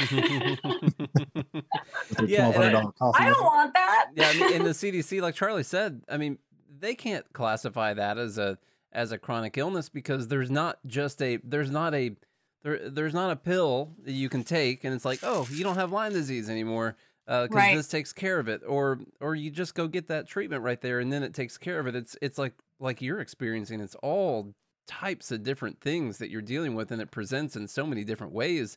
Yeah, and I- I don't want that. yeah, and in the CDC, like Charlie said, I mean, they can't classify that as a as a chronic illness because there's not just a there's not a there, there's not a pill that you can take and it's like oh you don't have Lyme disease anymore Uh, because Right. this takes care of it or or you just go get that treatment right there and then it takes care of it. It's it's like like you're experiencing. It's all types of different things that you're dealing with and it presents in so many different ways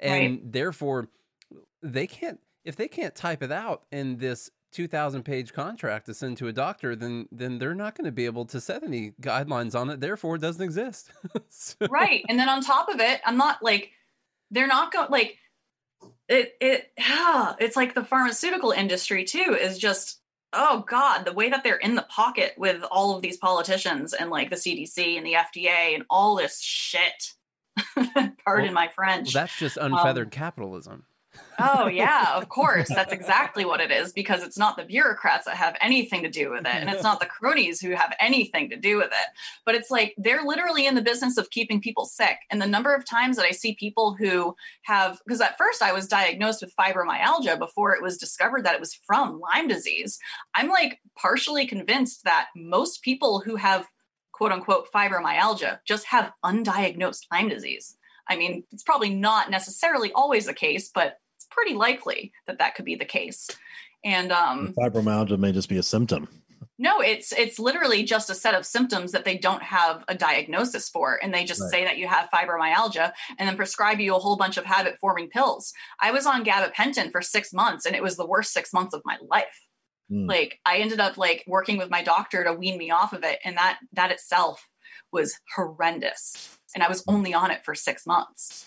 and Right. therefore they can't if they can't type it out in this 2000 page contract to send to a doctor then then they're not going to be able to set any guidelines on it therefore it doesn't exist So- right and then on top of it i'm not like they're not going like it it yeah, it's like the pharmaceutical industry too is just oh god the way that they're in the pocket with all of these politicians and like the cdc and the fda and all this shit. Pardon Well- my well, french. that's just unfeathered um, capitalism oh yeah of course. That's exactly what it is because it's not the bureaucrats that have anything to do with it and it's not the cronies who have anything to do with it. But it's like they're literally in the business of keeping people sick and the number of times that i see people who have because at first i was diagnosed with fibromyalgia before it was discovered that it was from lyme disease. I'm like partially convinced that most people who have quote unquote fibromyalgia just have undiagnosed lyme disease I mean, it's probably not necessarily always the case, but it's pretty likely that that could be the case. And um, Fibromyalgia may just be a symptom. no, it's it's literally just a set of symptoms that they don't have a diagnosis for, and they just Right. say that you have fibromyalgia and then prescribe you a whole bunch of habit forming pills. I was on gabapentin for six months, and it was the worst six months of my life. Mm. Like I ended up like working with my doctor to wean me off of it, and that that itself was horrendous. And I was only on it for six months.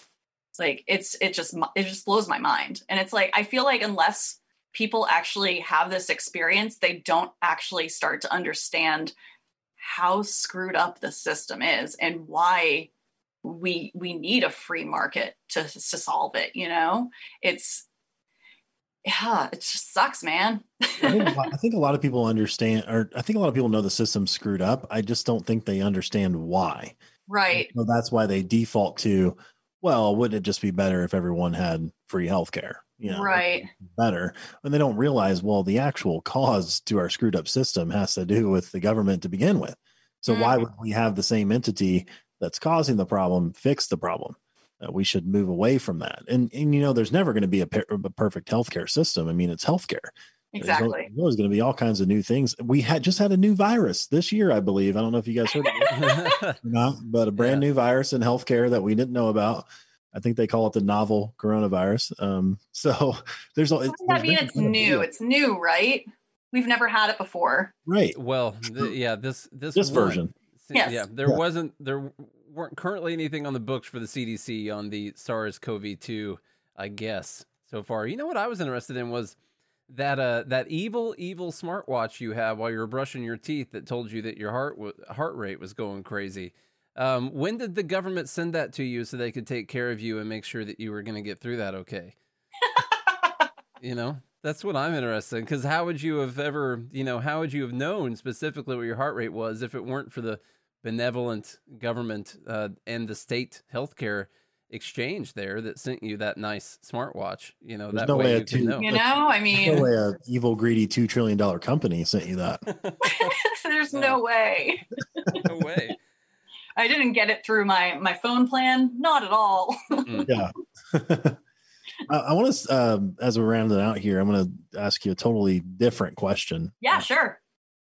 It's like it's it just it just blows my mind, and it's like I feel like unless people actually have this experience, they don't actually start to understand how screwed up the system is and why we we need a free market to to solve it. You know, it's yeah, it just sucks, man. I think, lot- I think a lot of people understand, or I think a lot of people know the system's screwed up. I just don't think they understand why. Right. So that's why they default to, well, wouldn't it just be better if everyone had free healthcare? You know, Right. better. And they don't realize, well, the actual cause to our screwed up system has to do with the government to begin with. So why Mhm. would we have the same entity that's causing the problem fix the problem? Uh, we should move away from that. And and you know, there's never going to be a, per- a perfect healthcare system. I mean, it's healthcare. There's al- Exactly. There's always going to be all kinds of new things. We had just had a new virus this year, I believe. I don't know if you guys heard of it or not, but a brand new virus in healthcare that we didn't know about. I think they call it the novel coronavirus. Um, so there's all. What that mean it's new? It's new, right? We've never had it before. right. well th- yeah this this This one- version. See, Yes. Yeah, there Yeah. wasn't there weren't currently anything on the books for the CDC on the SARS-CoV-2, I guess, so far. You know what I was interested in was that uh that evil evil smartwatch you have while you were brushing your teeth that told you that your heart w- heart rate was going crazy. Um, when did the government send that to you so they could take care of you and make sure that you were going to get through that okay? you know, that's what I'm interested in because how would you have ever, you know, how would you have known specifically what your heart rate was if it weren't for the benevolent government uh, and the state healthcare exchange there that sent you that nice smartwatch? You know, There's that no way way a you two- know. You know, I mean, No mean, way a evil, greedy, two trillion dollar company sent you that. there's no way. no way. I didn't get it through my my phone plan. Not at all. yeah. I, I want to, um, as we're rounding out here, I'm going to ask you a totally different question. yeah, sure.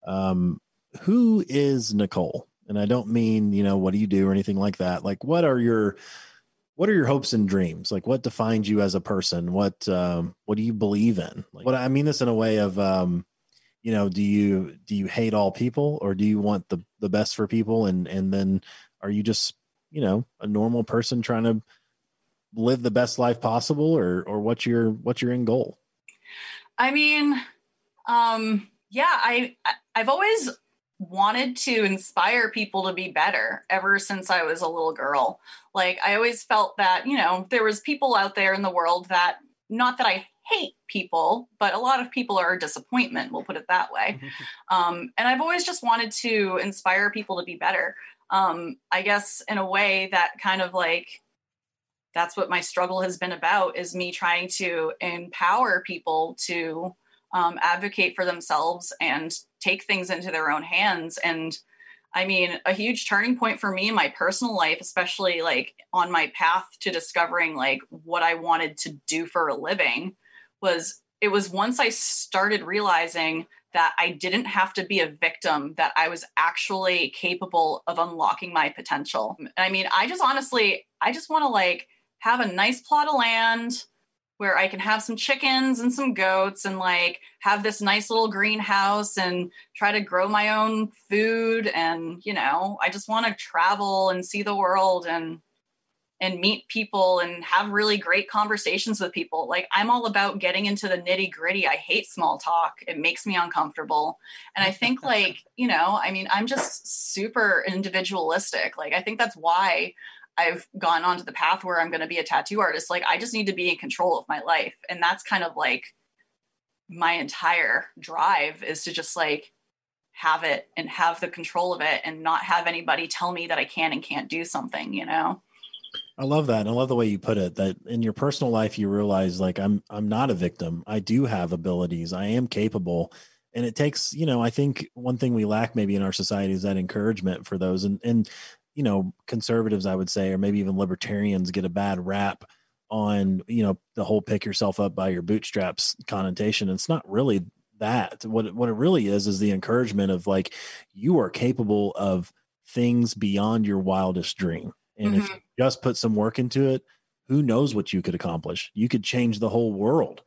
um who is nicole and i don't mean you know what do you do or anything like that like what are your what are your hopes and dreams? Like what defines you as a person? What um what do you believe in? Like what i mean this in a way of um you know do you do you hate all people or do you want the the best for people? And and then are you just you know a normal person trying to live the best life possible or or what's your what's your end goal? I mean, um, yeah, I I- I've always wanted to inspire people to be better ever since I was a little girl. Like I always felt that, you know, there was people out there in the world that not that I hate people, but a lot of people are a disappointment, we'll put it that way. Um, and I've always just wanted to inspire people to be better. Um, I guess in a way that kind of like that's what my struggle has been about is me trying to empower people to um, advocate for themselves and take things into their own hands. And i mean a huge turning point for me in my personal life especially like on my path to discovering like what i wanted to do for a living was it was once i started realizing that i didn't have to be a victim that i was actually capable of unlocking my potential. I mean i just honestly i just want to like have a nice plot of land where I can have some chickens and some goats and like have this nice little greenhouse and try to grow my own food and you know I just want to travel and see the world and and meet people and have really great conversations with people. Like I'm all about getting into the nitty gritty. I hate small talk. It makes me uncomfortable. And I think like, you know, I mean, I'm just super individualistic. Like I think that's why I've gone onto the path where I'm going to be a tattoo artist. Like I just need to be in control of my life. And that's kind of like my entire drive is to just like have it and have the control of it and not have anybody tell me that I can and can't do something, you know? I love that. I love the way you put it that in your personal life you realize like I'm I'm not a victim. I do have abilities. I am capable. And it takes, you know, I think one thing we lack maybe in our society is that encouragement for those and and you know, conservatives I would say or maybe even libertarians get a bad rap on, you know, the whole pick yourself up by your bootstraps connotation. It's not really that. What what it really is is the encouragement of like you are capable of things beyond your wildest dream and mm-hmm. if you just put some work into it, who knows what you could accomplish? You could change the whole world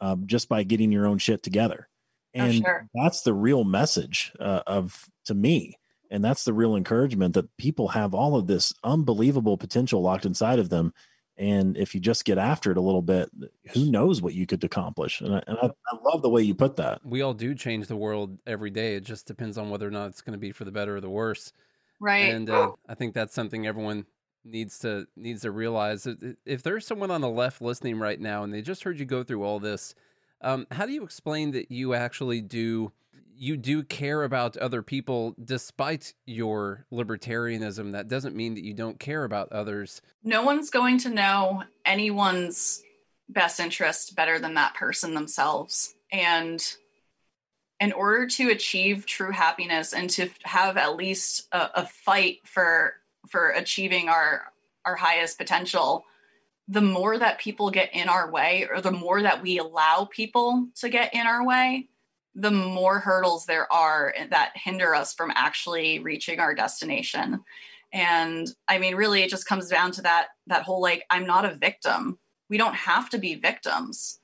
um, just by getting your own shit together. Oh, and oh, sure. that's the real message uh, of to me. And that's the real encouragement that people have all of this unbelievable potential locked inside of them. And if you just get after it a little bit, who knows what you could accomplish? And I, and I, I love the way you put that. We all do change the world every day. It just depends on whether or not it's going to be for the better or the worse. Right. And uh, I think that's something everyone needs to needs to realize if there's someone on the left listening right now and they just heard you go through all this, um, how do you explain that you actually do you do care about other people despite your libertarianism? That doesn't mean that you don't care about others. No one's going to know anyone's best interest better than that person themselves. And in order to achieve true happiness and to have at least a, a, fight for for achieving our our highest potential the more that people get in our way or the more that we allow people to get in our way the more hurdles there are that hinder us from actually reaching our destination and i mean really it just comes down to that that whole like i'm not a victim we don't have to be victims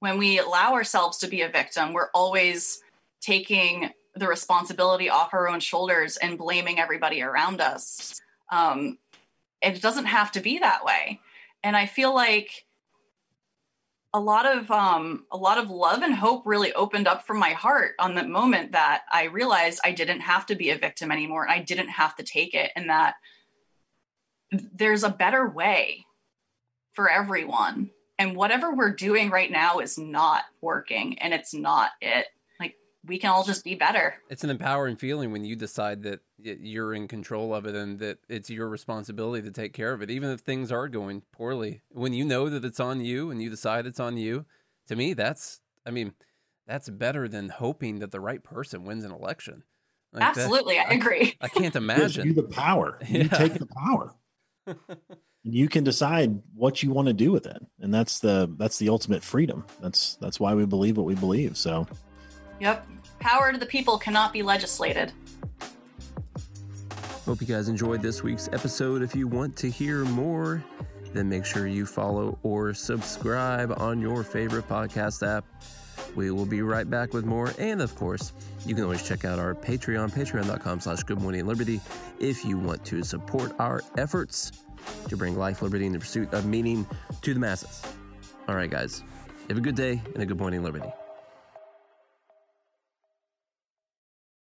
when we allow ourselves to be a victim we're always taking the responsibility off our own shoulders and blaming everybody around us. Um, it doesn't have to be that way. And I feel like a lot of um, a lot of love and hope really opened up from my heart on the moment that I realized I didn't have to be a victim anymore. And I didn't have to take it, and that there's a better way for everyone. And whatever we're doing right now is not working, and it's not it we can all just be better. It's an empowering feeling when you decide that you're in control of it and that it's your responsibility to take care of it, even if things are going poorly. When you know that it's on you and you decide it's on you, to me, that's, I mean, that's better than hoping that the right person wins an election. Like Absolutely, that, I agree. I, I can't imagine. you the power. You yeah. take the power. you can decide what you want to do with it, and that's the that's the ultimate freedom. That's that's why we believe what we believe. So Yep. Power to the people cannot be legislated. Hope you guys enjoyed this week's episode. If you want to hear more, then make sure you follow or subscribe on your favorite podcast app. We will be right back with more. And of course, you can always check out our Patreon, patreon.com slash good morning liberty, if you want to support our efforts to bring life, liberty, and the pursuit of meaning to the masses. All right, guys, have a good day and a good morning, liberty.